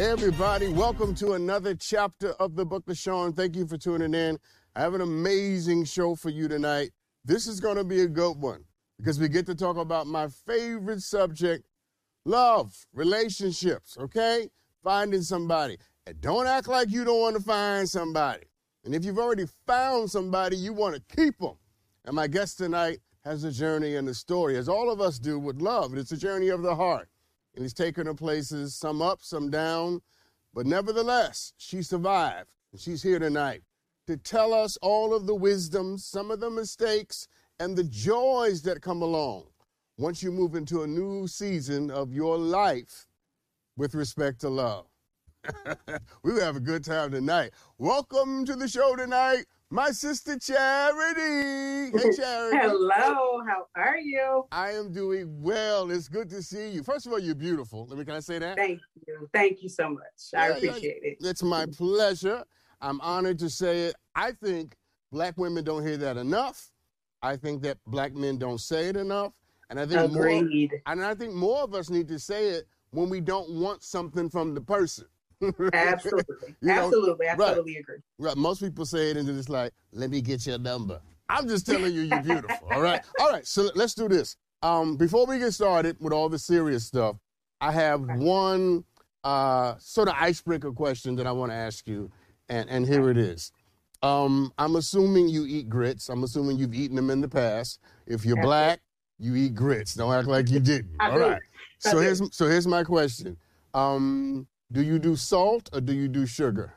Everybody, welcome to another chapter of the Book of Sean. Thank you for tuning in. I have an amazing show for you tonight. This is going to be a good one because we get to talk about my favorite subject love, relationships, okay? Finding somebody. And don't act like you don't want to find somebody. And if you've already found somebody, you want to keep them. And my guest tonight has a journey and a story, as all of us do with love. It's a journey of the heart. And he's taken her places, some up, some down. But nevertheless, she survived. And she's here tonight to tell us all of the wisdom, some of the mistakes, and the joys that come along once you move into a new season of your life with respect to love. we will have a good time tonight. Welcome to the show tonight, my sister Charity. Hey, Charity. Hello, how are you? I am doing well. It's good to see you. First of all, you're beautiful. Let me, can I say that? Thank you. Thank you so much. I Yeah, yeah, appreciate it. It's my pleasure. I'm honored to say it. I think black women don't hear that enough. I think that black men don't say it enough. And I think more Agreed. and I think more of us need to say it when we don't want something from the person. Absolutely. You know, absolutely. I right. totally agree. Right. Most people say it and it's like, let me get your number. I'm just telling you you're beautiful. all right. All right. So let's do this. Um, before we get started with all the serious stuff, I have one uh, sort of icebreaker question that I want to ask you, and, and here it is. Um, I'm assuming you eat grits. I'm assuming you've eaten them in the past. If you're That's it. black, you eat grits. Don't act like you didn't. I All do. right. I So do. here's so here's my question. Um, do you do salt or do you do sugar?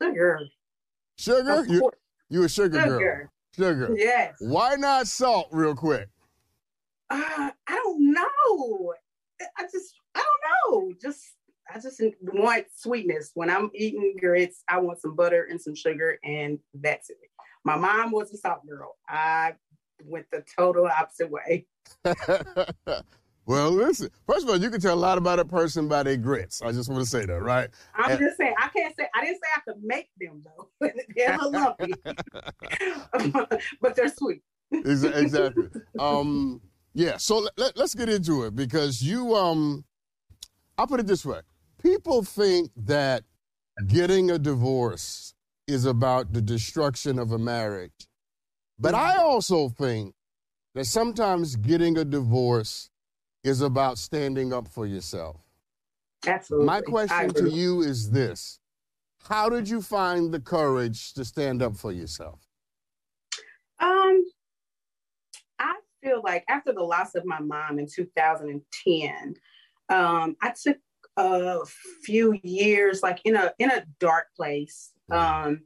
Sugar. Sugar? You you a sugar, girl? Sugar. Sugar. Yes. Why not salt, real quick? Uh, I don't know. I just, I don't know. Just, I just want sweetness. When I'm eating grits, I want some butter and some sugar, and that's it. My mom was a salt girl. I went the total opposite way. well, listen. First of all, you can tell a lot about a person by their grits. I just want to say that, right? I'm And- just saying, I can't say, I didn't say I could make them though. they're lumpy, but they're sweet. Exactly. Um, yeah. So let, let, us get into it because you. Um, I'll put it this way: people think that getting a divorce is about the destruction of a marriage, but I also think that sometimes getting a divorce is about standing up for yourself. Absolutely. My question to you is this: How did you find the courage to stand up for yourself? Um, I feel like after the loss of my mom in 2010, um, I took a few years like in a in a dark place, um,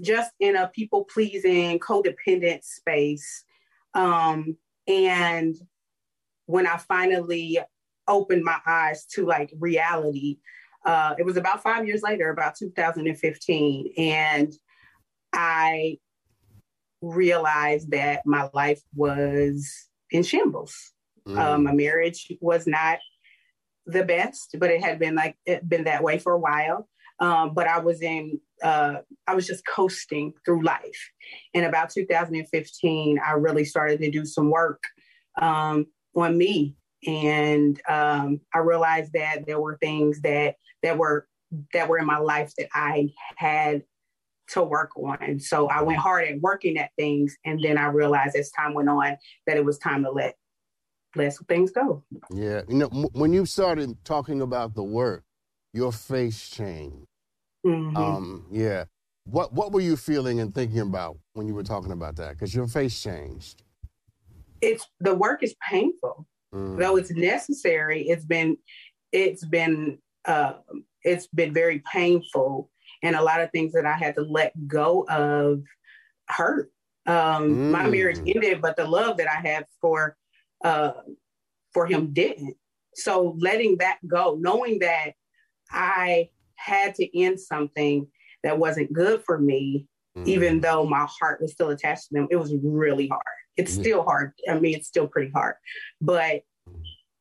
just in a people pleasing, codependent space. Um, and when I finally opened my eyes to like reality, uh, it was about five years later, about 2015, and I realized that my life was in shambles. Mm. Um, my marriage was not the best, but it had been like it been that way for a while. Um, but I was in, uh, I was just coasting through life. In about 2015, I really started to do some work um, on me, and um, I realized that there were things that that were that were in my life that I had to work on. So I went hard at working at things, and then I realized as time went on that it was time to let let things go. Yeah, you know, m- when you started talking about the work, your face changed. Mhm. Um, yeah. What What were you feeling and thinking about when you were talking about that? Because your face changed. It's the work is painful, Mm. though it's necessary. It's been it's been uh, it's been very painful, and a lot of things that I had to let go of hurt. Um, My Mm. marriage ended, but the love that I had for uh, for him didn't. So letting that go, knowing that I had to end something that wasn't good for me, Mm. even though my heart was still attached to them, it was really hard. It's Yeah. still hard. I mean, it's still pretty hard. But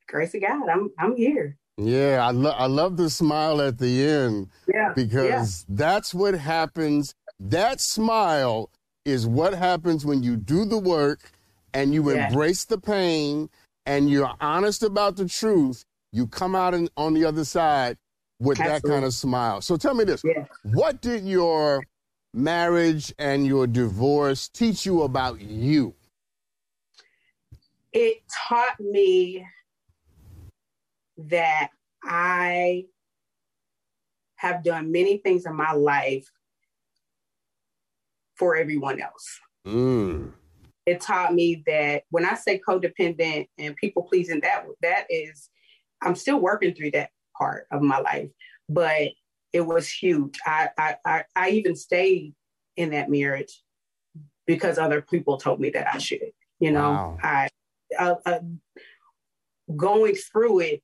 grace of God, I'm I'm here. Yeah, I love I love the smile at the end Yeah. because that's what happens. That smile is what happens when you do the work and you Yes. embrace the pain and you're honest about the truth. You come out in, on the other side with Absolutely. that kind of smile. So tell me this: yeah. what did your marriage and your divorce teach you about you? It taught me that I have done many things in my life for everyone else. Mm. It taught me that when I say codependent and people pleasing, that that is, I'm still working through that part of my life, but it was huge. I I I, I even stayed in that marriage because other people told me that I should. You know, wow. I uh, uh, going through it,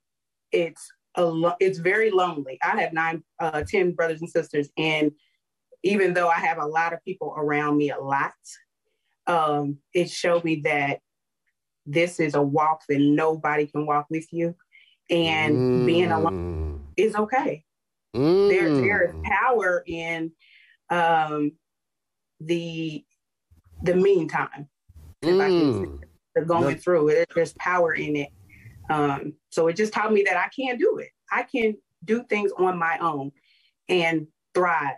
it's a lo- it's very lonely. I have nine, uh, ten brothers and sisters, and even though I have a lot of people around me a lot, um, it showed me that this is a walk that nobody can walk with you, and mm. being alone is okay. Mm. There, there is power in um, the the meantime. Mm. the going through it. There's power in it. Um, so it just taught me that I can do it. I can do things on my own and thrive.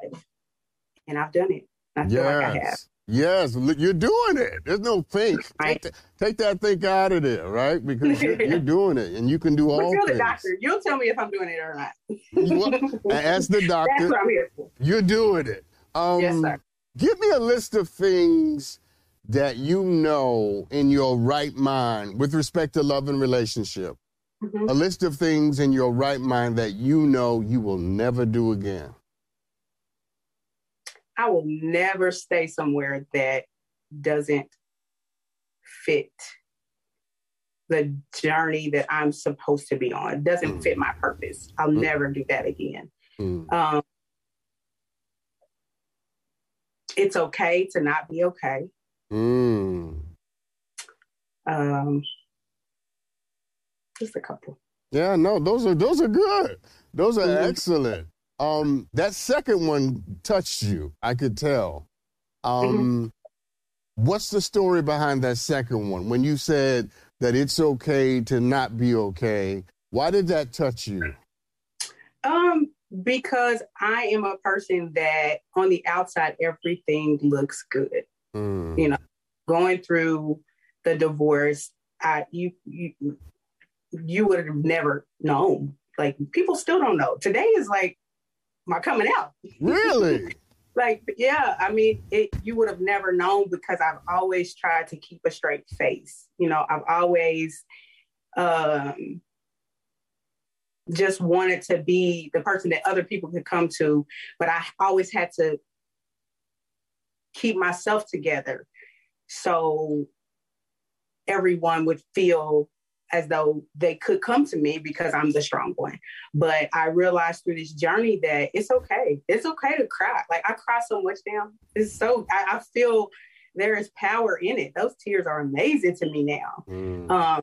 And I've done it. I feel yes. like I have. Yes, you're doing it. There's no think. Right. Take, take, that think out of there, right? Because you're, you're doing it, and you can do all. But you're things. the doctor. You'll tell me if I'm doing it or not. well, as the doctor, that's what I'm here for. You're doing it. Um, yes, sir. Give me a list of things that you know in your right mind with respect to love and relationship. Mm-hmm. A list of things in your right mind that you know you will never do again. I will never stay somewhere that doesn't fit the journey that I'm supposed to be on. It doesn't mm. fit my purpose. I'll mm. never do that again. Mm. Um, it's okay to not be okay. Mm. Um, just a couple. Yeah, no, those are those are good. Those are mm-hmm. excellent. Um, that second one touched you. I could tell. Um, mm-hmm. what's the story behind that second one? When you said that it's okay to not be okay, why did that touch you? Um, because I am a person that on the outside everything looks good. Mm. You know, going through the divorce, I you you you would have never known. Like people still don't know. Today is like my coming out. Really? like yeah, I mean, it you would have never known because I've always tried to keep a straight face. You know, I've always um just wanted to be the person that other people could come to, but I always had to keep myself together so everyone would feel as though they could come to me because I'm the strong one. But I realized through this journey that it's okay. It's okay to cry. Like I cry so much now. It's so I, I feel there is power in it. Those tears are amazing to me now. Mm. Um,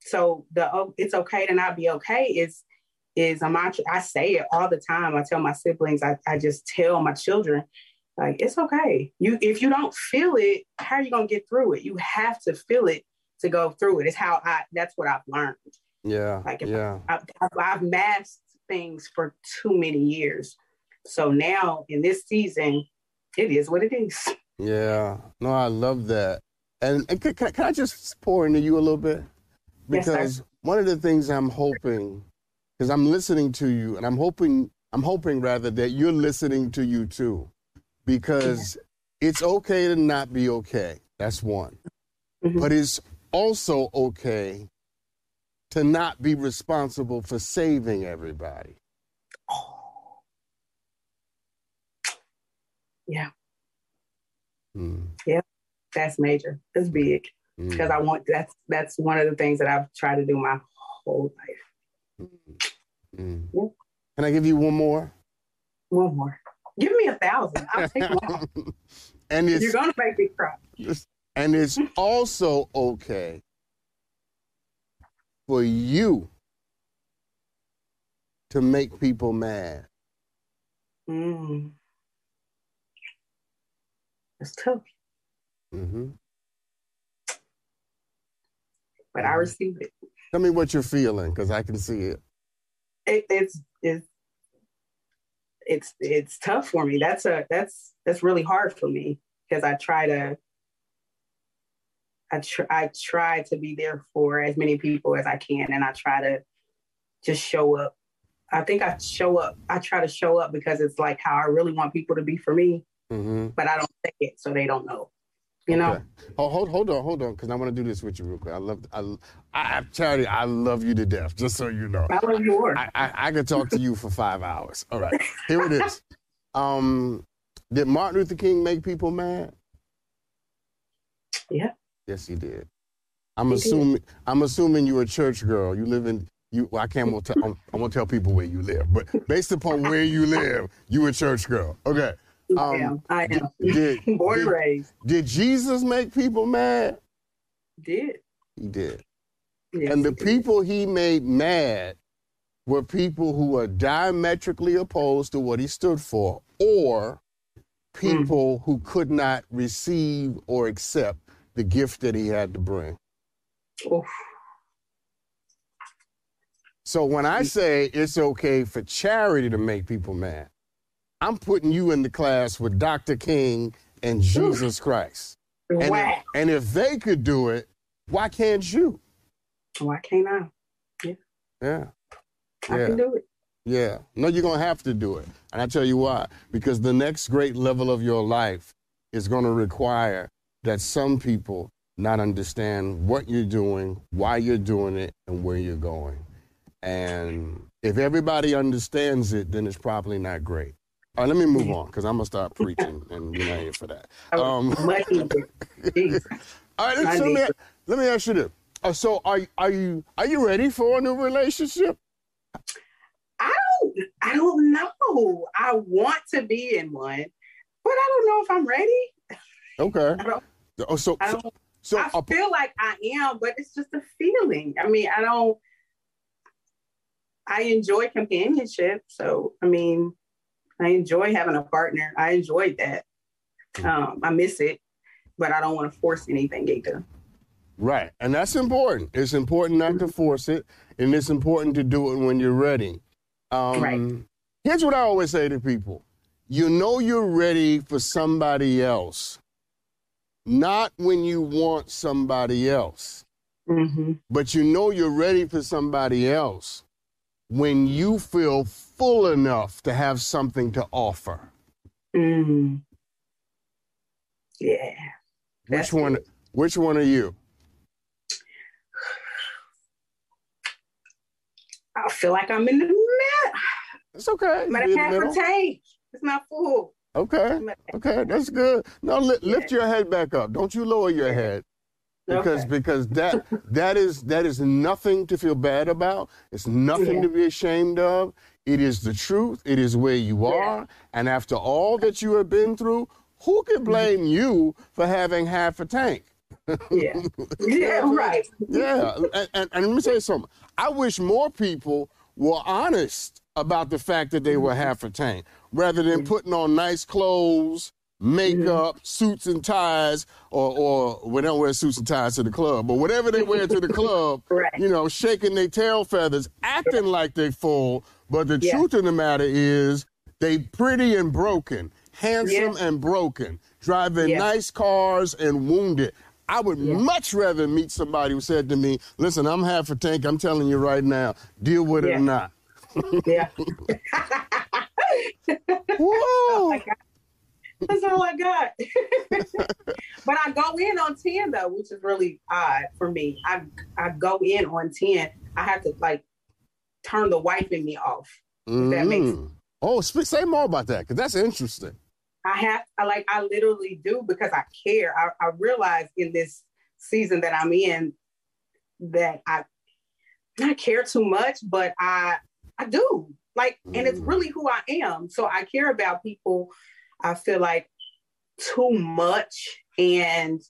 so the oh, it's okay to not be okay is is a mantra. I say it all the time. I tell my siblings, I, I just tell my children, like, it's okay. You if you don't feel it, how are you gonna get through it? You have to feel it to go through it. It's how I that's what I've learned. Yeah. Like yeah. I, I've, I've masked things for too many years. So now in this season, it is what it is. Yeah. No, I love that. And, and can, can, I just pour into you a little bit? Because yes, one of the things I'm hoping because I'm listening to you and I'm hoping I'm hoping rather that you're listening to you too because yeah. it's okay to not be okay. That's one. Mm-hmm. But it's also okay to not be responsible for saving everybody. Yeah. Mm. Yeah. That's major. That's big. Because mm. I want that's that's one of the things that I've tried to do my whole life. Mm. Yeah. Can I give you one more? One more. Give me a thousand. I'll take one. and it's, You're gonna make me cry. And it's also okay for you to make people mad. Mm. It's tough. Mm-hmm. But I receive it. Tell me what you're feeling, because I can see it. it. It's it's it's it's tough for me. That's a that's that's really hard for me because I try to I try I try to be there for as many people as I can, and I try to just show up. I think I show up. I try to show up because it's like how I really want people to be for me, mm-hmm. but I don't say it so they don't know. You know. Okay. Oh, hold hold on, hold on, because I want to do this with you real quick. I love I, I Charity. I love you to death. Just so you know. I love you more. I, I, I could talk to you for five hours. All right, here it is. Um, did Martin Luther King make people mad? Yeah. Yes, he did. I'm he assuming did. I'm assuming you're a church girl. You live in you. Well, I can't won't tell. I'm, I won't tell people where you live, but based upon where you live, you a church girl. Okay. Um, I am. I am. Did, Born did, raised. Did Jesus make people mad? Did. He did. Yes, and the he people he made mad were people who were diametrically opposed to what he stood for, or people mm. who could not receive or accept the gift that he had to bring. Oof. So when I say it's okay for charity to make people mad, I'm putting you in the class with Dr. King and Jesus Christ. And, wow. if, and if they could do it, why can't you? Why can't I? Yeah. Yeah. I yeah. can do it. Yeah. No, you're going to have to do it. And I tell you why. Because the next great level of your life is going to require that some people not understand what you're doing, why you're doing it, and where you're going. And if everybody understands it, then it's probably not great. All right, let me move on because I'm gonna start preaching, and you're not here for that. Um, all right, so let, me, let me ask you this: uh, So, are are you are you ready for a new relationship? I don't I don't know. I want to be in one, but I don't know if I'm ready. Okay. Oh, so, I, so, so I uh, feel like I am, but it's just a feeling. I mean, I don't. I enjoy companionship, so I mean, I enjoy having a partner. I enjoyed that. Hmm. Um, I miss it, but I don't want to force anything either. Right, and that's important. It's important not to force it, and it's important to do it when you're ready. Um, right. Here's what I always say to people: You know you're ready for somebody else not when you want somebody else, mm-hmm. but you know you're ready for somebody else when you feel full enough to have something to offer. Mm-hmm. Yeah. Which one? Good. Which one are you? I feel like I'm in the middle. It's okay. But I can't take. It's not full. Okay. Okay, that's good. Now li- lift your head back up. Don't you lower your head. Because okay. because that that is that is nothing to feel bad about. It's nothing yeah. to be ashamed of. It is the truth. It is where you are. Yeah. And after all that you have been through, who can mm-hmm. blame you for having half a tank? yeah. Yeah, right. yeah. And, and, and let me tell you something. I wish more people were honest about the fact that they were mm-hmm. half a tank rather than putting on nice clothes, makeup, suits and ties, or or we don't wear suits and ties to the club, but whatever they wear to the club, right. you know, shaking their tail feathers, acting like they full. But the yeah. truth of the matter is, they pretty and broken, handsome yeah. and broken, driving yeah. nice cars and wounded. I would much rather meet somebody who said to me, "Listen, I'm half a tank. I'm telling you right now, deal with it or not." Yeah. Whoa. That's all I got. but I go in on 10 though, which is really odd for me. I I go in on 10. I have to like turn the wife in me off. Mm. That makes mm. Oh, speak, say more about that because that's interesting. I have I like I literally do because I care. I, I realize in this season that I'm in that I not care too much, but I I do. Like, mm. and it's mm. really who I am. So I care about people, I feel like too much. And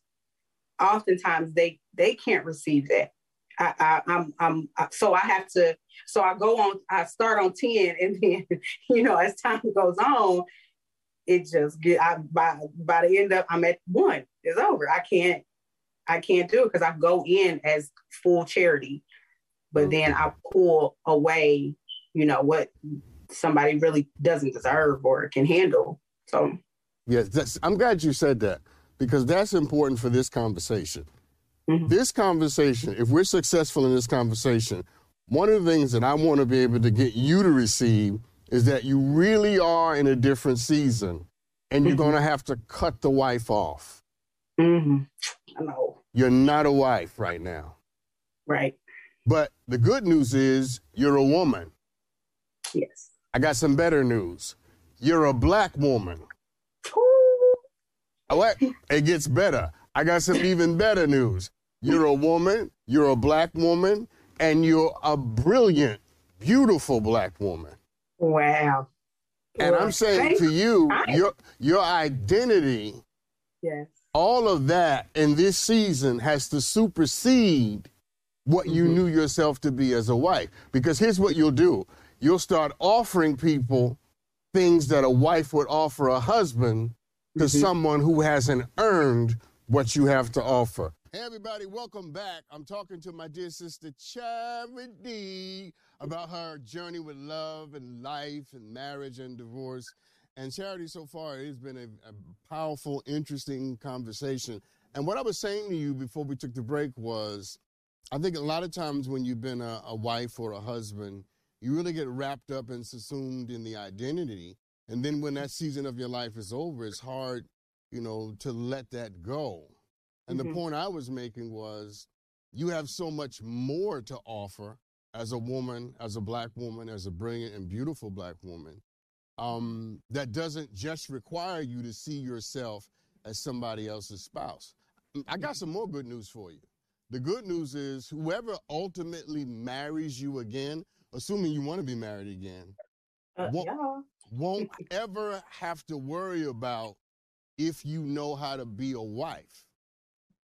oftentimes they they can't receive that. I, I, I'm, I'm, so I have to, so I go on, I start on 10 and then, you know, as time goes on, it just get, I, by, by the end of, I'm at one, it's over. I can't, I can't do it because I go in as full charity, but then I pull away you know what somebody really doesn't deserve or can handle. So, yes, I'm glad you said that because that's important for this conversation. Mm-hmm. This conversation, if we're successful in this conversation, one of the things that I want to be able to get you to receive is that you really are in a different season and you're mm-hmm. going to have to cut the wife off. Mm-hmm. I know. You're not a wife right now. Right. But the good news is you're a woman. Yes. I got some better news. You're a black woman. What? It gets better. I got some even better news. You're a woman, you're a black woman, and you're a brilliant, beautiful black woman. Wow. And I'm saying to you, your your identity, yes, all of that in this season has to supersede what you mm-hmm. knew yourself to be as a wife. Because here's what you'll do you'll start offering people things that a wife would offer a husband to mm-hmm. someone who hasn't earned what you have to offer. Hey, everybody, welcome back. I'm talking to my dear sister Charity about her journey with love and life and marriage and divorce. And Charity, so far, it's been a, a powerful, interesting conversation. And what I was saying to you before we took the break was I think a lot of times when you've been a, a wife or a husband, you really get wrapped up and subsumed in the identity. And then when that season of your life is over, it's hard, you know, to let that go. And mm-hmm. the point I was making was you have so much more to offer as a woman, as a black woman, as a brilliant and beautiful black woman. Um, that doesn't just require you to see yourself as somebody else's spouse. I got some more good news for you. The good news is whoever ultimately marries you again, assuming you want to be married again, uh, won't, yeah. won't ever have to worry about if you know how to be a wife.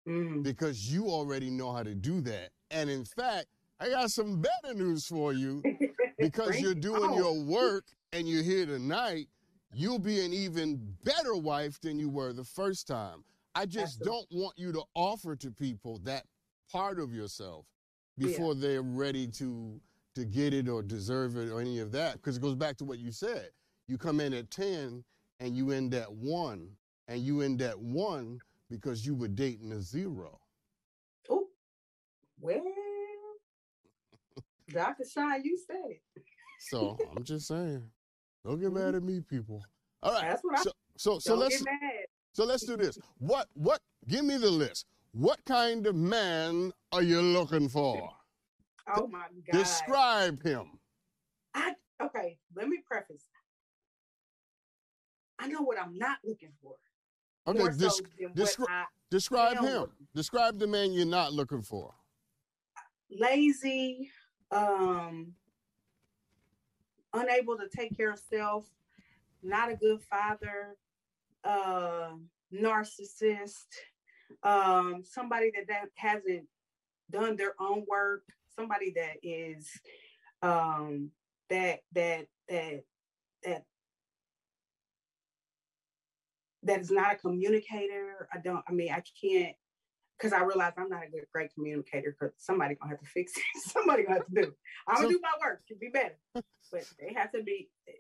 Mm. Because you already know how to do that. And in fact, I got some better news for you. Because you're doing your work and you're here tonight, you'll be an even better wife than you were the first time. I just Absolutely. don't want you to offer to people that part of yourself before yeah. they're ready to to get it or deserve it or any of that because it goes back to what you said. You come in at 10 and you end at 1 and you end at 1 because you were dating a zero. Oh well dr shine you said it. So i'm just saying. Don't get mad mm-hmm. at me people. All right that's what so so, so let's so let's do this. What what give me the list. What kind of man are you looking for? Oh my God. Describe him. I okay, let me preface. I know what I'm not looking for. Okay, des- so descri- describe him. Describe the man you're not looking for. Lazy, um, unable to take care of self, not a good father, uh, narcissist, um, somebody that, that hasn't done their own work, somebody that is um, that that that that that is not a communicator. I don't. I mean, I can't because I realize I'm not a good, great communicator. Because somebody gonna have to fix it. somebody gonna have to do. It. I'm gonna do my work to be better, but they have to be. They,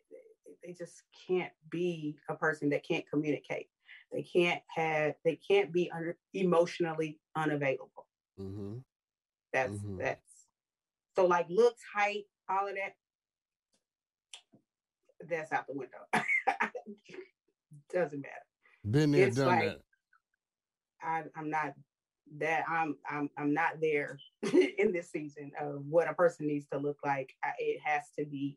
they just can't be a person that can't communicate. They can't have. They can't be under, emotionally unavailable. Mm-hmm. That's mm-hmm. that's so like looks, height, all of that. That's out the window. Doesn't matter. Been there, it's done like, that. I, I'm not that I'm I'm I'm not there in this season of what a person needs to look like. I, it has to be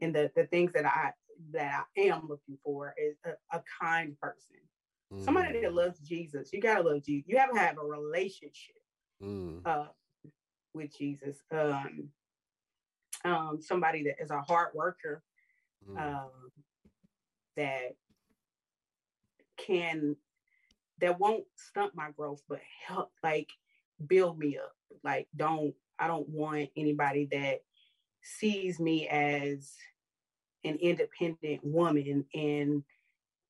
in the the things that I that I am looking for is a, a kind person, mm. somebody that loves Jesus. You gotta love Jesus. You have to have a relationship mm. uh, with Jesus. Um, um, somebody that is a hard worker, mm. um, that can that won't stunt my growth, but help like build me up. Like don't I don't want anybody that sees me as an independent woman and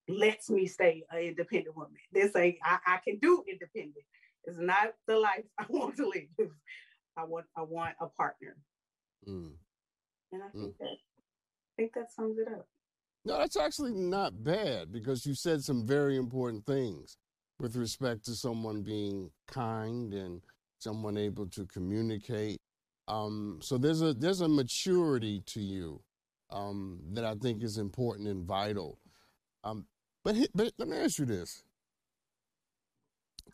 lets me stay an independent woman. They say I, I can do independent. It's not the life I want to live. I want I want a partner. Mm. And I think mm. that think that sums it up. No, that's actually not bad because you said some very important things with respect to someone being kind and someone able to communicate. Um, so there's a there's a maturity to you um, that I think is important and vital. Um, but but let me ask you this: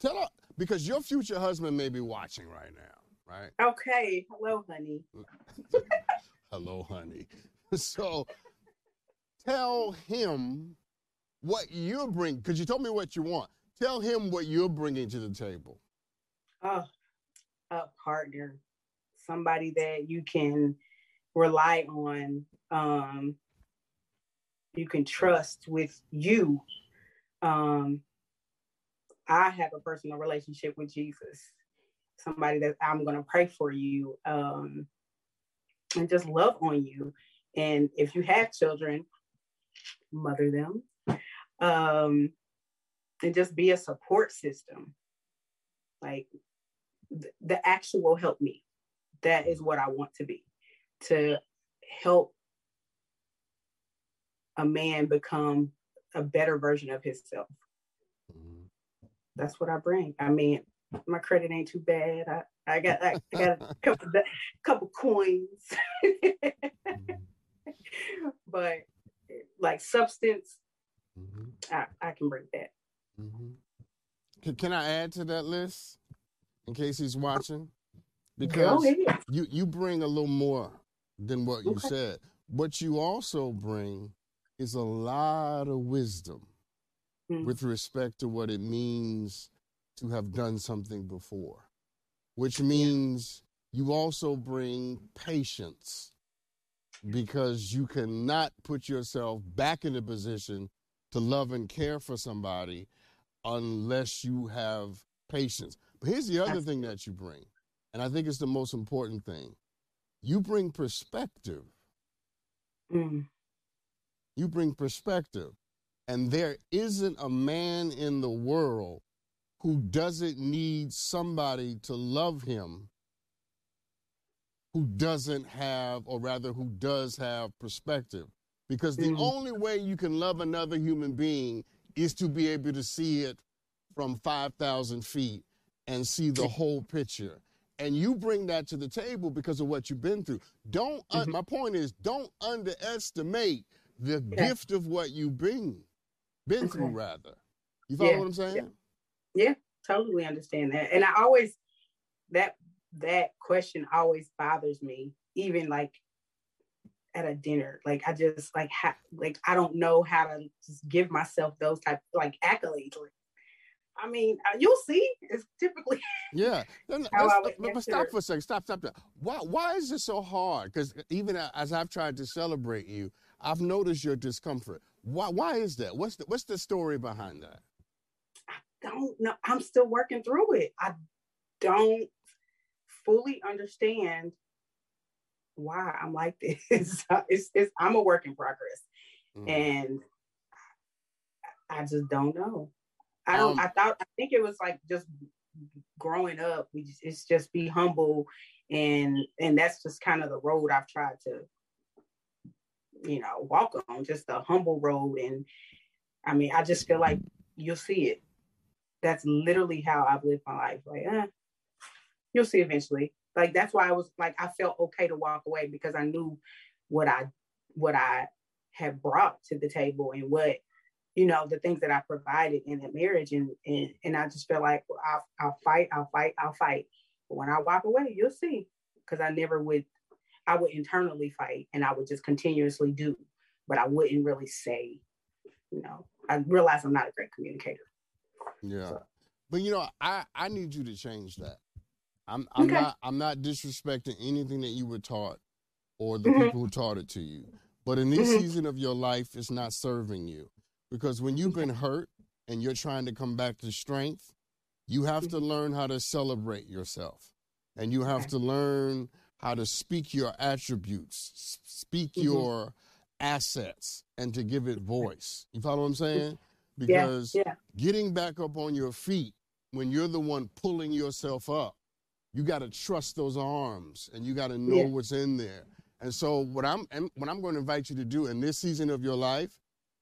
Tell her because your future husband may be watching right now, right? Okay. Hello, honey. Hello, honey. So tell him what you bring because you told me what you want. Tell him what you're bringing to the table. Oh, a partner, somebody that you can rely on, um, you can trust with you. Um, I have a personal relationship with Jesus, somebody that I'm going to pray for you um, and just love on you. And if you have children, mother them um, and just be a support system. Like th- the actual help me. That is what I want to be to help a man become a better version of himself that's what I bring. I mean, my credit ain't too bad. I, I got I, I got a couple couple coins, but like substance, mm-hmm. I, I can bring that. Mm-hmm. Can, can I add to that list in case he's watching? Because you you bring a little more than what you okay. said. What you also bring is a lot of wisdom mm. with respect to what it means to have done something before, which means you also bring patience because you cannot put yourself back in a position to love and care for somebody unless you have patience. But here's the other thing that you bring, and I think it's the most important thing you bring perspective. Mm. You bring perspective. And there isn't a man in the world who doesn't need somebody to love him who doesn't have, or rather, who does have perspective. Because the mm-hmm. only way you can love another human being is to be able to see it from 5,000 feet and see the whole picture. And you bring that to the table because of what you've been through. Don't, mm-hmm. uh, my point is, don't underestimate the yeah. gift of what you bring been okay. through rather. You follow yeah. what I'm saying? Yeah. Yeah, totally understand that. And I always that that question always bothers me, even like at a dinner. Like I just like ha- like I don't know how to just give myself those type like accolades. Like, I mean, uh, you'll see. It's typically yeah. but stop for a second. Stop. Stop. Why? Why is it so hard? Because even as I've tried to celebrate you, I've noticed your discomfort. Why, why is that? What's the, what's the story behind that? Don't know. I'm still working through it. I don't fully understand why I'm like this. it's, it's, I'm a work in progress. Mm. And I just don't know. I don't, um, I thought, I think it was like just growing up, we just, it's just be humble. And, and that's just kind of the road I've tried to you know, walk on, just a humble road. And I mean, I just feel like you'll see it. That's literally how I've lived my life. Like, eh, you'll see eventually. Like that's why I was like, I felt okay to walk away because I knew what I what I had brought to the table and what you know the things that I provided in that marriage and and and I just felt like I'll I'll fight I'll fight I'll fight but when I walk away you'll see because I never would I would internally fight and I would just continuously do, but I wouldn't really say, you know, I realize I'm not a great communicator. Yeah. So. But you know, I, I need you to change that. I'm I'm okay. not I'm not disrespecting anything that you were taught or the mm-hmm. people who taught it to you. But in this mm-hmm. season of your life, it's not serving you. Because when you've been hurt and you're trying to come back to strength, you have mm-hmm. to learn how to celebrate yourself. And you have okay. to learn how to speak your attributes, speak mm-hmm. your assets, and to give it voice. You follow what I'm saying? Because yeah, yeah. getting back up on your feet when you're the one pulling yourself up, you got to trust those arms and you got to know yeah. what's in there. And so what I'm what I'm going to invite you to do in this season of your life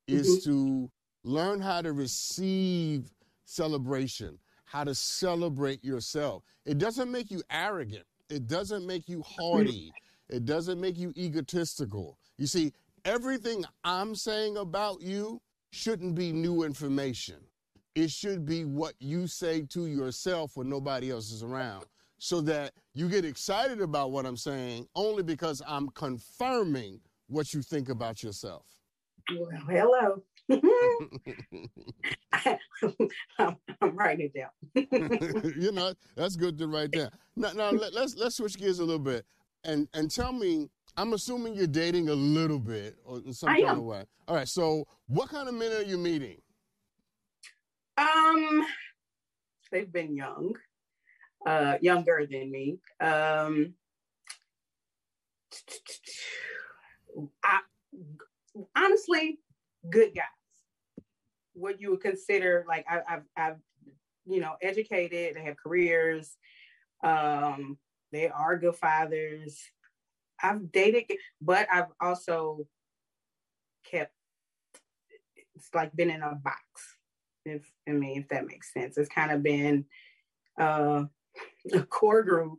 is mm-hmm. to learn how to receive celebration, how to celebrate yourself. It doesn't make you arrogant. It doesn't make you haughty. It doesn't make you egotistical. You see, everything I'm saying about you shouldn't be new information. It should be what you say to yourself when nobody else is around so that you get excited about what I'm saying only because I'm confirming what you think about yourself. Well, hello. I'm, I'm, writing it down. you know, that's good to write down. Now, now let, let's let's switch gears a little bit and and tell me. I'm assuming you're dating a little bit or in some I kind am. of way. All right. So, what kind of men are you meeting? Um, they've been young uh, younger than me. Um, I, honestly, good guys. What you would consider like I, have I've you know educated. They have careers. Um, they are good fathers. I've dated, but I've also kept. It's like been in a box. If I mean, if that makes sense, it's kind of been uh, a core group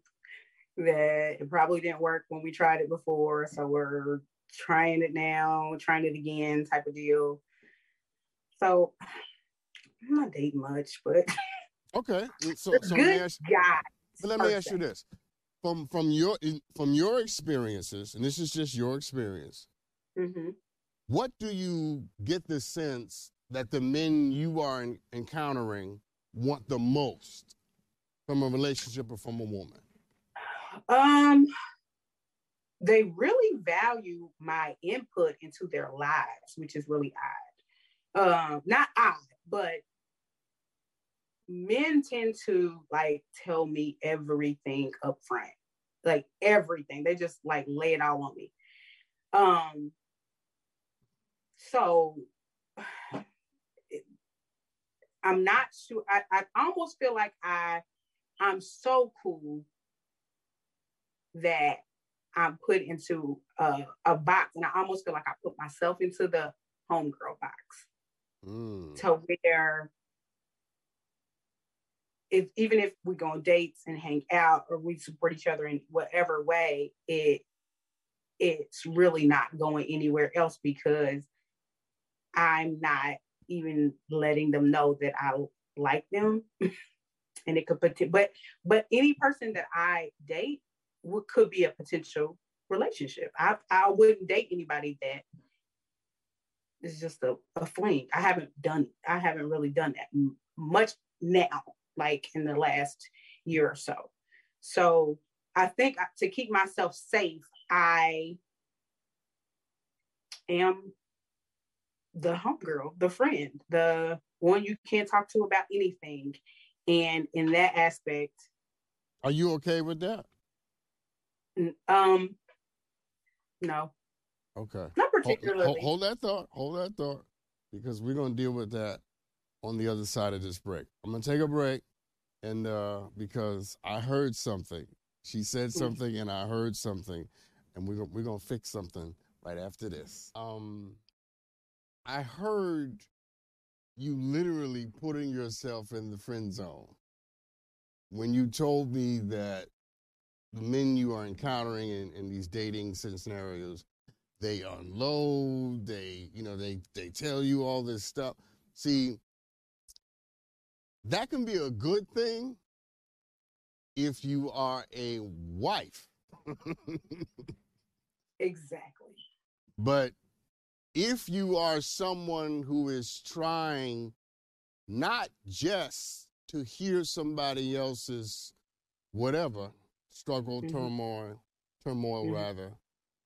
that it probably didn't work when we tried it before. So we're trying it now, trying it again type of deal. So I'm not dating much, but okay. So, so good let me ask. But let me ask you this: from from your from your experiences, and this is just your experience. Mm-hmm. What do you get the sense that the men you are encountering want the most from a relationship or from a woman? Um, they really value my input into their lives, which is really odd. Um, not odd, but men tend to like tell me everything up front, like everything. They just like lay it all on me. Um, so I'm not sure. I, I almost feel like I I'm so cool that I'm put into a, a box, and I almost feel like I put myself into the homegirl box mm. to where if even if we go on dates and hang out or we support each other in whatever way, it it's really not going anywhere else because I'm not even letting them know that I like them. and it could but but any person that I date would, could be a potential relationship. I I wouldn't date anybody that is just a, a fling. I haven't done I haven't really done that much now, like in the last year or so. So I think to keep myself safe, I am the homegirl, the friend, the one you can't talk to about anything. And in that aspect, are you okay with that? Um, no. Okay. Not particularly. Hold, hold, hold that thought. Hold that thought, because we're gonna deal with that on the other side of this break. I'm gonna take a break, and uh, because I heard something, she said hmm. something, and I heard something, and we're we're gonna fix something right after this. Um, I heard you literally putting yourself in the friend zone. When you told me that the men you are encountering in, in these dating scenarios, they unload, they, you know, they they tell you all this stuff. See, that can be a good thing if you are a wife. exactly. But if you are someone who is trying not just to hear somebody else's whatever struggle, mm-hmm. turmoil, turmoil mm-hmm. rather,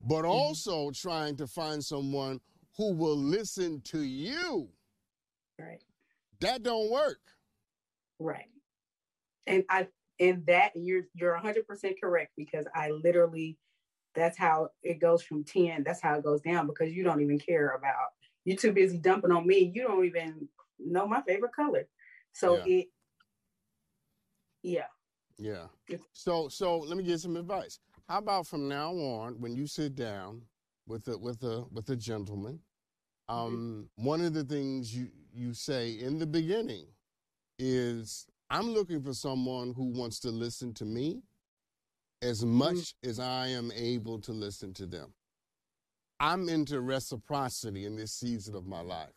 but mm-hmm. also trying to find someone who will listen to you. Right. That don't work. Right. And I and that you're you're 100% correct because I literally that's how it goes from 10 that's how it goes down because you don't even care about you're too busy dumping on me you don't even know my favorite color. So yeah. it yeah. Yeah. So so let me give some advice. How about from now on, when you sit down with a with a with a gentleman, um, one of the things you you say in the beginning is, "I'm looking for someone who wants to listen to me as mm-hmm. much as I am able to listen to them." I'm into reciprocity in this season of my life.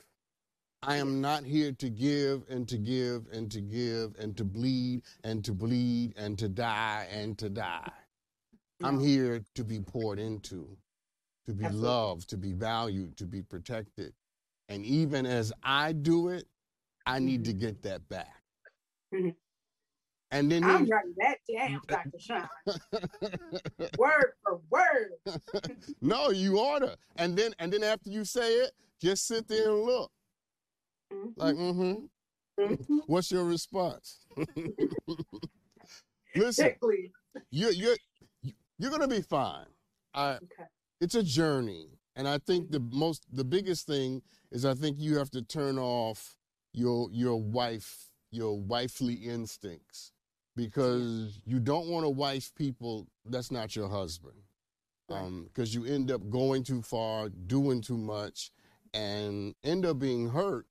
I am not here to give and to give and to give and to bleed and to bleed and to die and to die. I'm here to be poured into, to be Absolutely. loved, to be valued, to be protected. And even as I do it, I need to Mhm. get that back. Mhm. And then I'm writing that down, Dr. Sean. Word for word. no, you order. And then and then after you say it, just sit there and look. Mhm. Like, mm-hmm. Mhm. What's your response? Listen, you're you're you're gonna be fine. I, Okay. it's a journey, and I think the most the biggest thing is I think you have to turn off your your wife your wifely instincts because you don't want to wife people that's not your husband because you end up going too far, doing too much, and end up being hurt,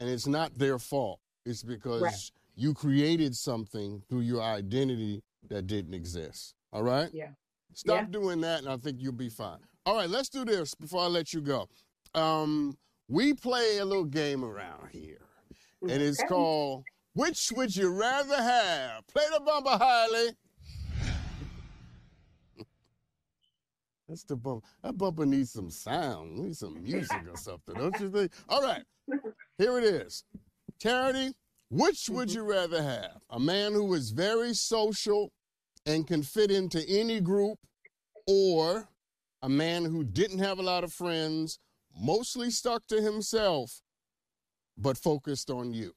and it's not their fault. It's because Right. you created something through your identity that didn't exist. All right? Yeah. Stop doing that, and I think you'll be fine. All right, let's do this before I let you go. Um, we play a little game around here, and it's called Which Would You Rather Have? Play the bumper, Harley. That's the bumper. That bumper needs some sound, needs some music or something, don't you think? All right, here it is. Charity, which would you rather have? A man who is very social and can fit into any group, or a man who didn't have a lot of friends, mostly stuck to himself, but focused on you?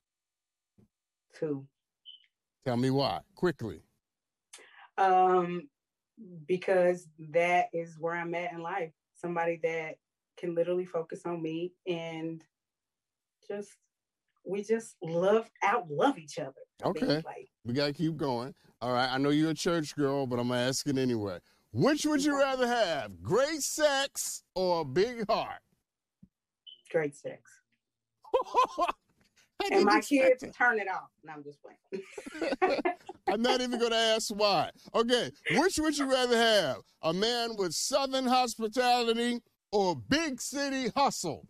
Two. Tell me why, quickly. Um, because that is where I'm at in life. Somebody that can literally focus on me and just we just love out love each other. Okay. Like We got to keep going. All right, I know you're a church girl, but I'm asking anyway. Which would you rather have, great sex or a big heart? great sex. And my kids turn it off. And I'm just playing. I'm not even going to ask why. Okay, which would you rather have? A man with southern hospitality or big city hustle?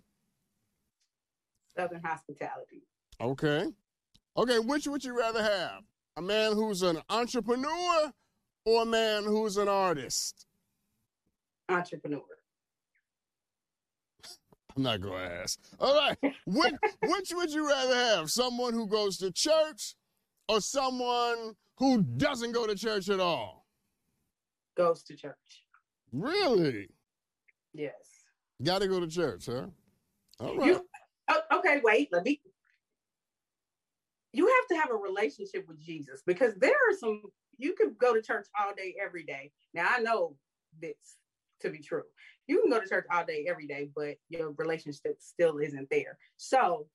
Southern hospitality. Okay. Okay, which would you rather have? A man who's an entrepreneur or a man who's an artist? Entrepreneur. I'm not going to ask. All right. Which, which would you rather have? Someone who goes to church or someone who doesn't go to church at all? Goes to church. Really? Yes. Got to go to church, huh? All right. You oh, okay, wait, let me you have to have a relationship with Jesus because there are some you could go to church all day every day. Now I know this to be true. You can go to church all day every day, but your relationship still isn't there. So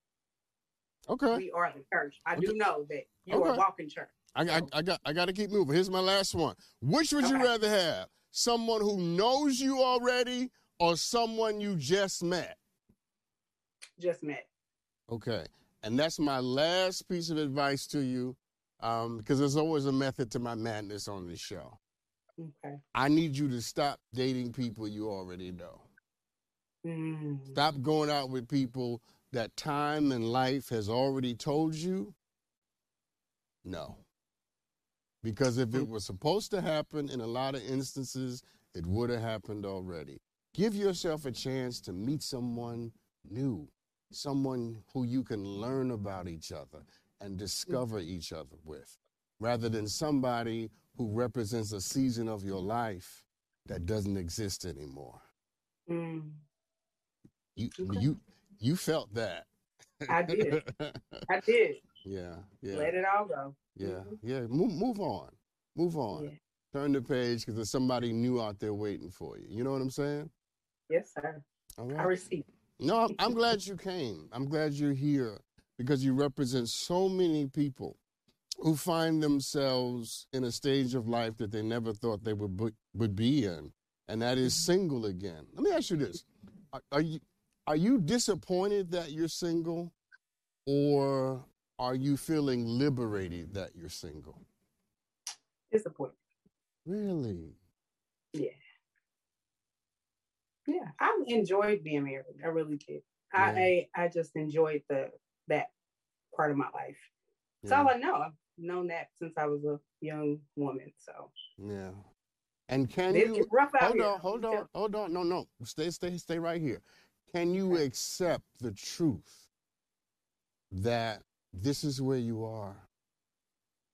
Okay. we are the church. I Okay. do know that you are walking church. I, I, I got I got to keep moving. Here's my last one. Which would you rather have? Someone who knows you already or someone you just met? Just met. Okay. And that's my last piece of advice to you um, because there's always a method to my madness on this show. Okay. I need you to stop dating people you already know. Mm. Stop going out with people that time and life has already told you no. Because if it was supposed to happen in a lot of instances, it would have happened already. Give yourself a chance to meet someone new, someone who you can learn about each other and discover each other with, rather than somebody who represents a season of your life that doesn't exist anymore. Mm. You Okay. you you felt that. I did. I did. yeah, yeah, Let it all go. yeah, Mhm. yeah. Move move on, move on. Yeah. Turn the page because there's somebody new out there waiting for you. You know what I'm saying? Yes, sir. All I right. receive. No, I'm, I'm glad you came. I'm glad you're here because you represent so many people who find themselves in a stage of life that they never thought they would be, would be in, and that is Mm-hmm. single again. Let me ask you this: are, are you are you disappointed that you're single, or are you feeling liberated that you're single? Disappointed. Really? Yeah. Yeah. I enjoyed being married. I really did. Yeah. I, I just enjoyed the that part of my life. That's all I know. I've known that since I was a young woman. So Yeah. And can you rough hold here. on, hold on, hold on. No, no. Stay, stay, stay right here. Can you Okay. accept the truth that this is where you are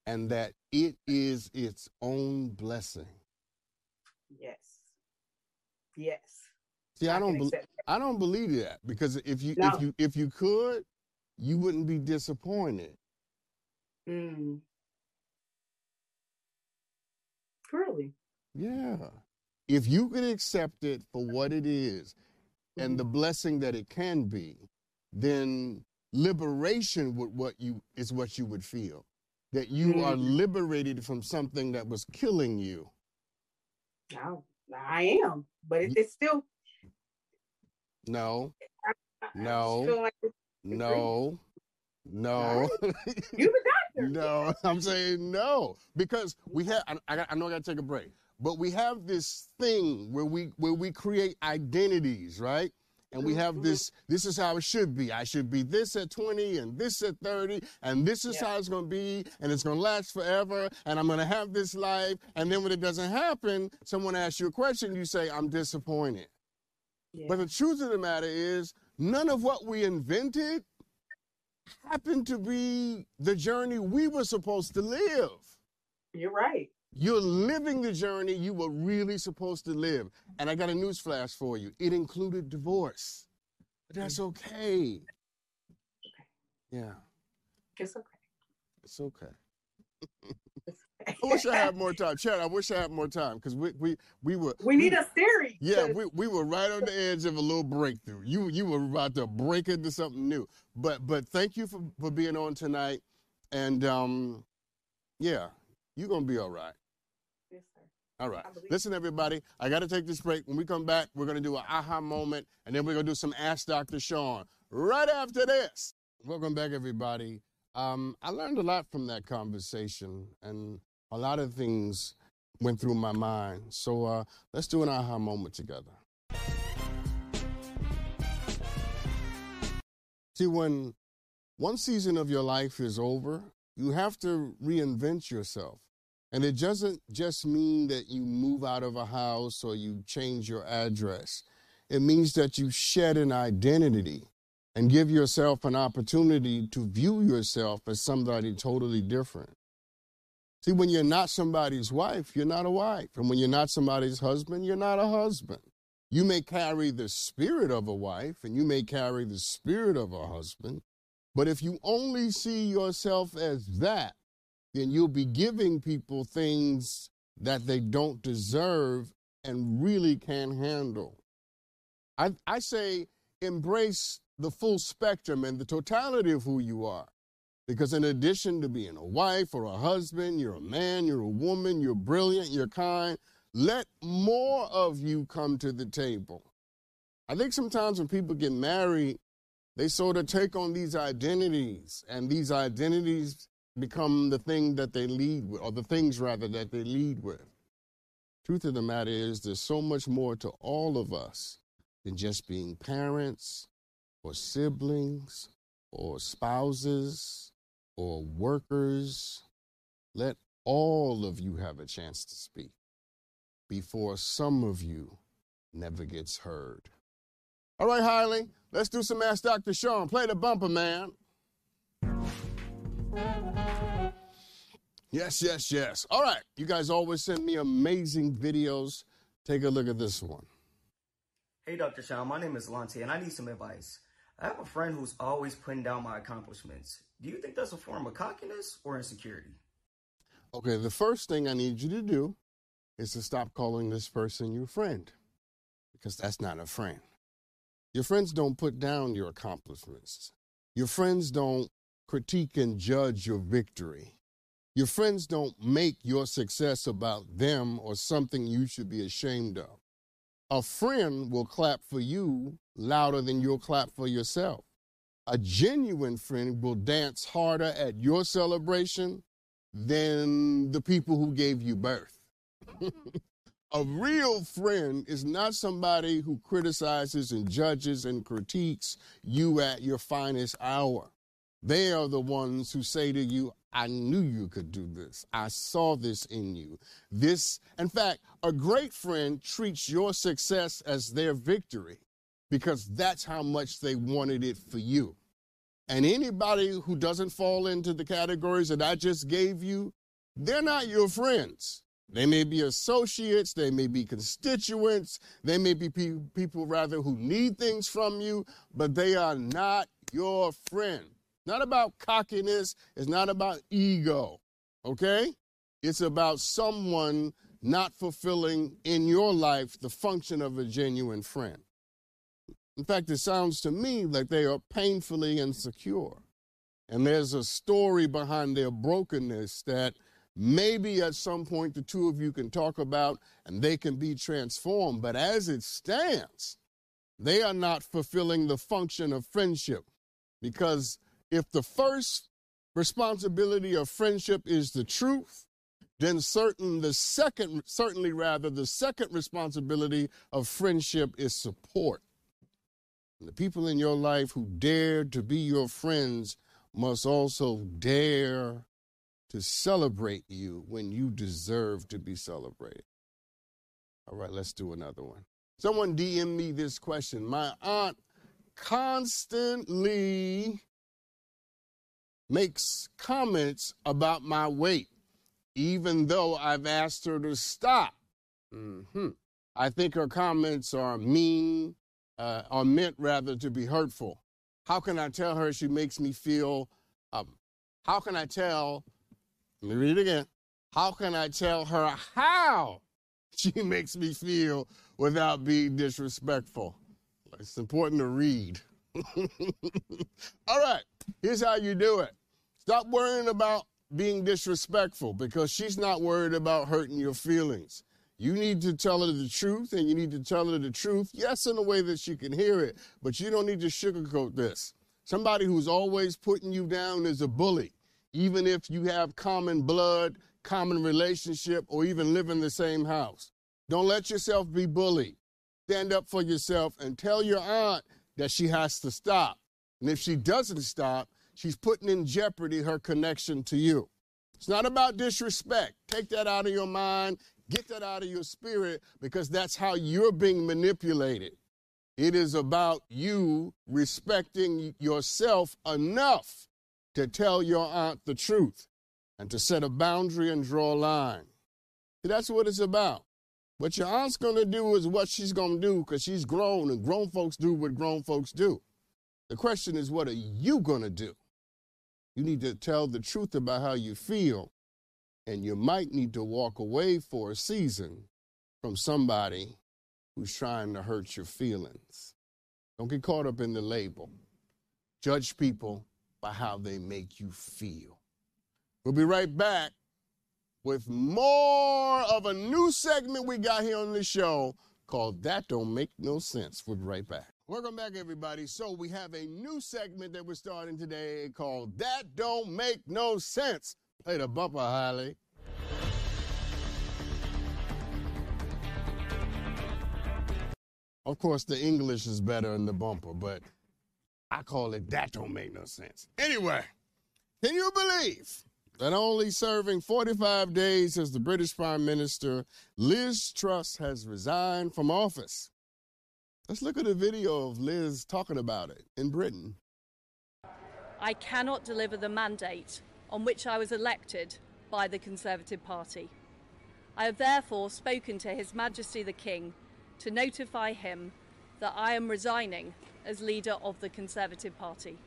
and that it is its own blessing? Yes. Yes. See, I, can don't. I don't believe that because if you No. if you if you could, you wouldn't be disappointed. Mm. Really? Yeah. If you can accept it for what it is and the blessing that it can be, then liberation would what you is what you would feel. That you are Mhm. liberated from something that was killing you. No, I am, but it, it's still. No, I- I No. like it's- no, no, you the doctor. No. I'm saying no because we have. I, I, I know I got to take a break, but we have this thing where we where we create identities, right? And we have Mhm. this. This is how it should be. I should be this at 20 and this at 30, and this is Yeah. how it's going to be, and it's going to last forever, and I'm going to have this life. And then when it doesn't happen, someone asks you a question, you say, "I'm disappointed." Yeah. But the truth of the matter is, none of what we invented happened to be the journey we were supposed to live. You're right. You're living the journey you were really supposed to live. And I got a news flash for you. It included divorce. But that's mm. okay. Yeah, It's okay. it's okay. It's I wish I had more time. Chad, I wish I had more time because we, we, we were. we need a series. Yeah, we, we were right on the edge of a little breakthrough. You you were about to break into something new. But but thank you for, for being on tonight. And um yeah, you're gonna be all right. Yes, sir. All right. Listen, everybody, I gotta take this break. When we come back, we're gonna do an aha moment and then we're gonna do some Ask Dr. Sean right after this. Welcome back, everybody. Um, I learned a lot from that conversation and a lot of things went through my mind. So uh, let's do an aha moment together. See, when one season of your life is over, you have to reinvent yourself. And it doesn't just mean that you move out of a house or you change your address. It means that you shed an identity and give yourself an opportunity to view yourself as somebody totally different. See, when you're not somebody's wife, you're not a wife. And when you're not somebody's husband, you're not a husband. You may carry the spirit of a wife and you may carry the spirit of a husband, but if you only see yourself as that, then you'll be giving people things that they don't deserve and really can't handle. I, I say embrace the full spectrum and the totality of who you are. Because in addition to being a wife or a husband, you're a man, you're a woman, you're brilliant, you're kind. Let more of you come to the table. I think sometimes when people get married, they sort of take on these identities, and these identities become the thing that they lead with, or the things rather that they lead with. Truth of the matter is, there's so much more to all of us than just being parents, or siblings, or spouses, or workers. Let all of you have a chance to speak before some of you never gets heard. All right, Hiley, let's do some Ask Dr. Sean. Play the bumper, man. Yes, yes, yes. All right, you guys always send me amazing videos. Take a look at this one. Hey, Dr. Sean, my name is Lante, and I need some advice. I have a friend who's always putting down my accomplishments. Do you think that's a form of cockiness or insecurity? Okay, the first thing I need you to do is to stop calling this person your friend because that's not a friend. Your friends don't put down your accomplishments. Your friends don't critique and judge your victory. Your friends don't make your success about them or something you should be ashamed of. A friend will clap for you louder than you'll clap for yourself. A genuine friend will dance harder at your celebration than the people who gave you birth. a real friend is not somebody who criticizes and judges and critiques you at your finest hour. They are the ones who say to you, I knew you could do this. I saw this in you. This, in fact, a great friend treats your success as their victory because that's how much they wanted it for you. And anybody who doesn't fall into the categories that I just gave you, they're not your friends. They may be associates, they may be constituents, they may be pe- people rather who need things from you, but they are not your friend. Not about cockiness, it's not about ego, okay? It's about someone not fulfilling in your life the function of a genuine friend. In fact, it sounds to me like they are painfully insecure. And there's a story behind their brokenness that maybe at some point the two of you can talk about and they can be transformed. But as it stands, they are not fulfilling the function of friendship. Because if the first responsibility of friendship is the truth, then certain the second certainly rather the second responsibility of friendship is support. The people in your life who dare to be your friends must also dare to celebrate you when you deserve to be celebrated. All right, let's do another one. Someone DM me this question. My aunt constantly makes comments about my weight, even though I've asked her to stop. Mm-hmm. I think her comments are mean, uh, are meant rather to be hurtful. How can I tell her she makes me feel? Um, how can I tell? Let me read it again. How can I tell her how she makes me feel without being disrespectful? It's important to read. All right, here's how you do it. Stop worrying about being disrespectful because she's not worried about hurting your feelings. You need to tell her the truth, and you need to tell her the truth, yes, in a way that she can hear it, but you don't need to sugarcoat this. Somebody who's always putting you down is a bully, even if you have common blood, common relationship, or even live in the same house. Don't let yourself be bullied. Stand up for yourself and tell your aunt that she has to stop. And if she doesn't stop, she's putting in jeopardy her connection to you. It's not about disrespect. Take that out of your mind. Get that out of your spirit because that's how you're being manipulated. It is about you respecting yourself enough to tell your aunt the truth and to set a boundary and draw a line. That's what it's about. What your aunt's going to do is what she's going to do because she's grown and grown folks do what grown folks do. The question is, what are you going to do? You need to tell the truth about how you feel and you might need to walk away for a season from somebody who's trying to hurt your feelings. Don't get caught up in the label. Judge people by how they make you feel. We'll be right back with more of a new segment we got here on the show called That Don't Make No Sense. We'll be right back. Welcome back, everybody. So, we have a new segment that we're starting today called That Don't Make No Sense. Play the bumper, Holly. Of course, the English is better in the bumper, but I call it that don't make no sense. Anyway, can you believe that only serving 45 days as the British Prime Minister, Liz Truss has resigned from office? Let's look at a video of Liz talking about it in Britain. I cannot deliver the mandate on which I was elected by the Conservative Party. I have therefore spoken to His Majesty the King to notify him that I am resigning as leader of the Conservative Party.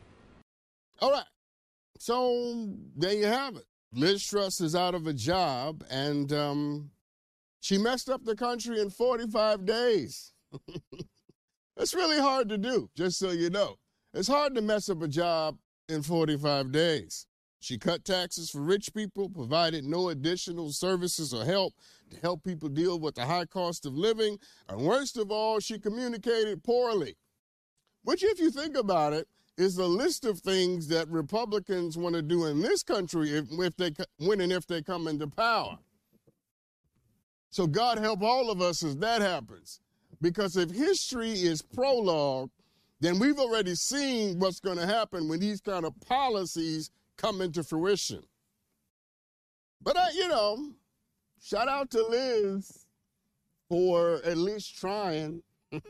All right. So there you have it. Liz Truss is out of a job and um, she messed up the country in 45 days. That's really hard to do, just so you know. It's hard to mess up a job in 45 days. She cut taxes for rich people, provided no additional services or help to help people deal with the high cost of living, and worst of all, she communicated poorly. Which, if you think about it, is a list of things that Republicans want to do in this country if, if they when and if they come into power. So God help all of us as that happens. Because if history is prologue, then we've already seen what's going to happen when these kind of policies come into fruition. But, I, you know, shout out to Liz for at least trying.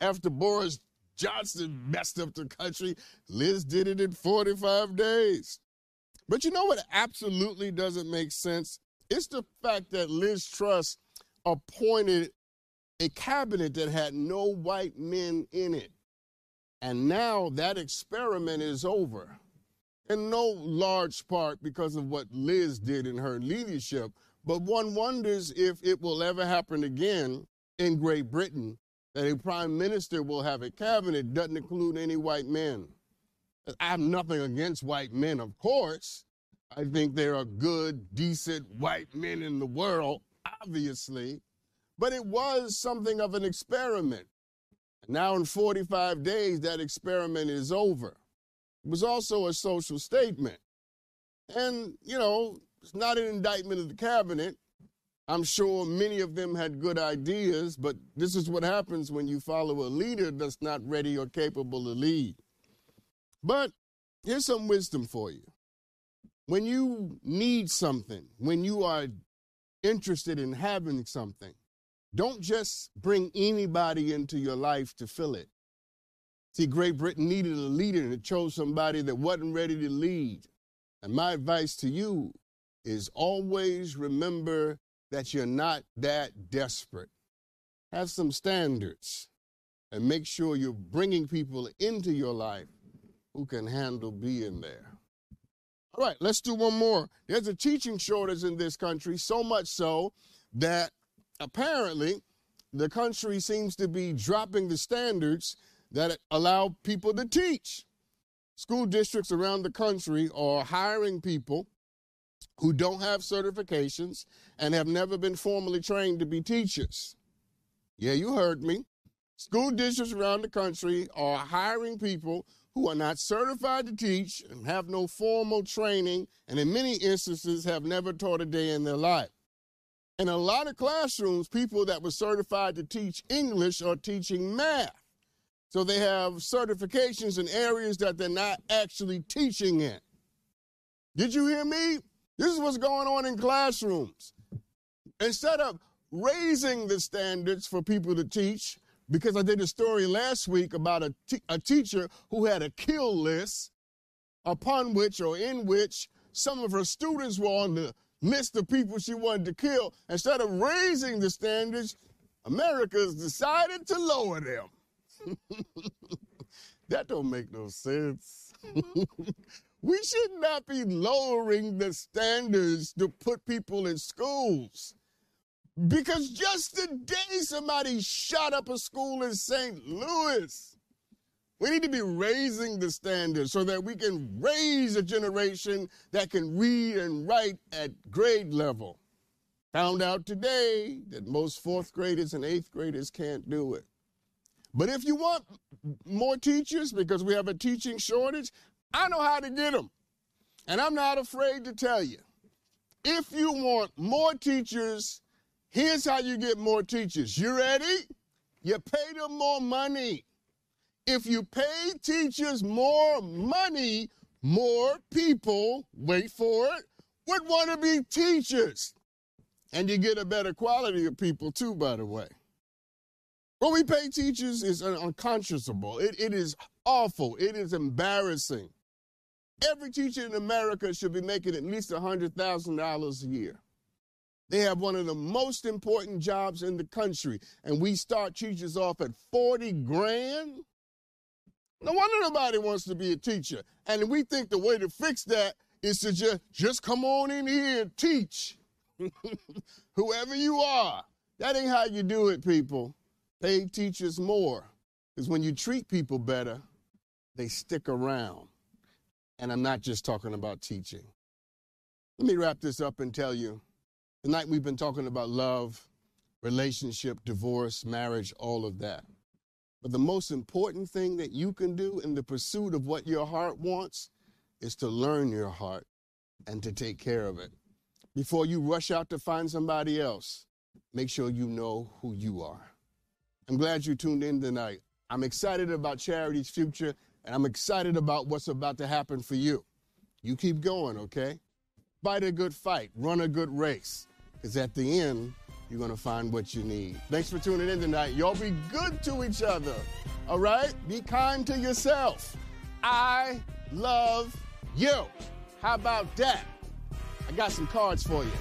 After Boris Johnson messed up the country, Liz did it in 45 days. But you know what absolutely doesn't make sense? It's the fact that Liz Truss appointed a cabinet that had no white men in it. And now that experiment is over in no large part because of what Liz did in her leadership, but one wonders if it will ever happen again in Great Britain that a prime minister will have a cabinet doesn't include any white men. I have nothing against white men, of course. I think there are good, decent white men in the world, obviously, but it was something of an experiment. Now, in 45 days, that experiment is over. Was also a social statement. And, you know, it's not an indictment of the cabinet. I'm sure many of them had good ideas, but this is what happens when you follow a leader that's not ready or capable to lead. But here's some wisdom for you. When you need something, when you are interested in having something, don't just bring anybody into your life to fill it. See, Great Britain needed a leader and it chose somebody that wasn't ready to lead. And my advice to you is always remember that you're not that desperate. Have some standards and make sure you're bringing people into your life who can handle being there. All right, let's do one more. There's a teaching shortage in this country, so much so that apparently the country seems to be dropping the standards that allow people to teach. School districts around the country are hiring people who don't have certifications and have never been formally trained to be teachers. Yeah, you heard me. School districts around the country are hiring people who are not certified to teach and have no formal training, and in many instances have never taught a day in their life. In a lot of classrooms, people that were certified to teach English are teaching math. So they have certifications in areas that they're not actually teaching in. Did you hear me? This is what's going on in classrooms. Instead of raising the standards for people to teach, because I did a story last week about a, a teacher who had a kill list upon which or in which some of her students were on the list of people she wanted to kill. Instead of raising the standards, America's decided to lower them. that don't make no sense. we should not be lowering the standards to put people in schools. Because just today somebody shot up a school in St. Louis. We need to be raising the standards so that we can raise a generation that can read and write at grade level. Found out today that most fourth graders and eighth graders can't do it. But if you want more teachers, because we have a teaching shortage, I know how to get them. And I'm not afraid to tell you. If you want more teachers, here's how you get more teachers. You ready? You pay them more money. If you pay teachers more money, more people, wait for it, would want to be teachers. And you get a better quality of people, too, by the way. What we pay teachers is unconscionable. It, it is awful. It is embarrassing. Every teacher in America should be making at least $100,000 a year. They have one of the most important jobs in the country, and we start teachers off at 40 grand. No wonder nobody wants to be a teacher. And we think the way to fix that is to just, just come on in here and teach. Whoever you are. That ain't how you do it, people. Pay teachers more. Because when you treat people better, they stick around. And I'm not just talking about teaching. Let me wrap this up and tell you tonight we've been talking about love, relationship, divorce, marriage, all of that. But the most important thing that you can do in the pursuit of what your heart wants is to learn your heart and to take care of it. Before you rush out to find somebody else, make sure you know who you are. I'm glad you tuned in tonight. I'm excited about Charity's future, and I'm excited about what's about to happen for you. You keep going, okay? Fight a good fight, run a good race, because at the end, you're going to find what you need. Thanks for tuning in tonight. Y'all be good to each other, all right? Be kind to yourself. I love you. How about that? I got some cards for you.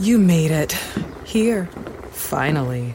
You made it. Here, finally.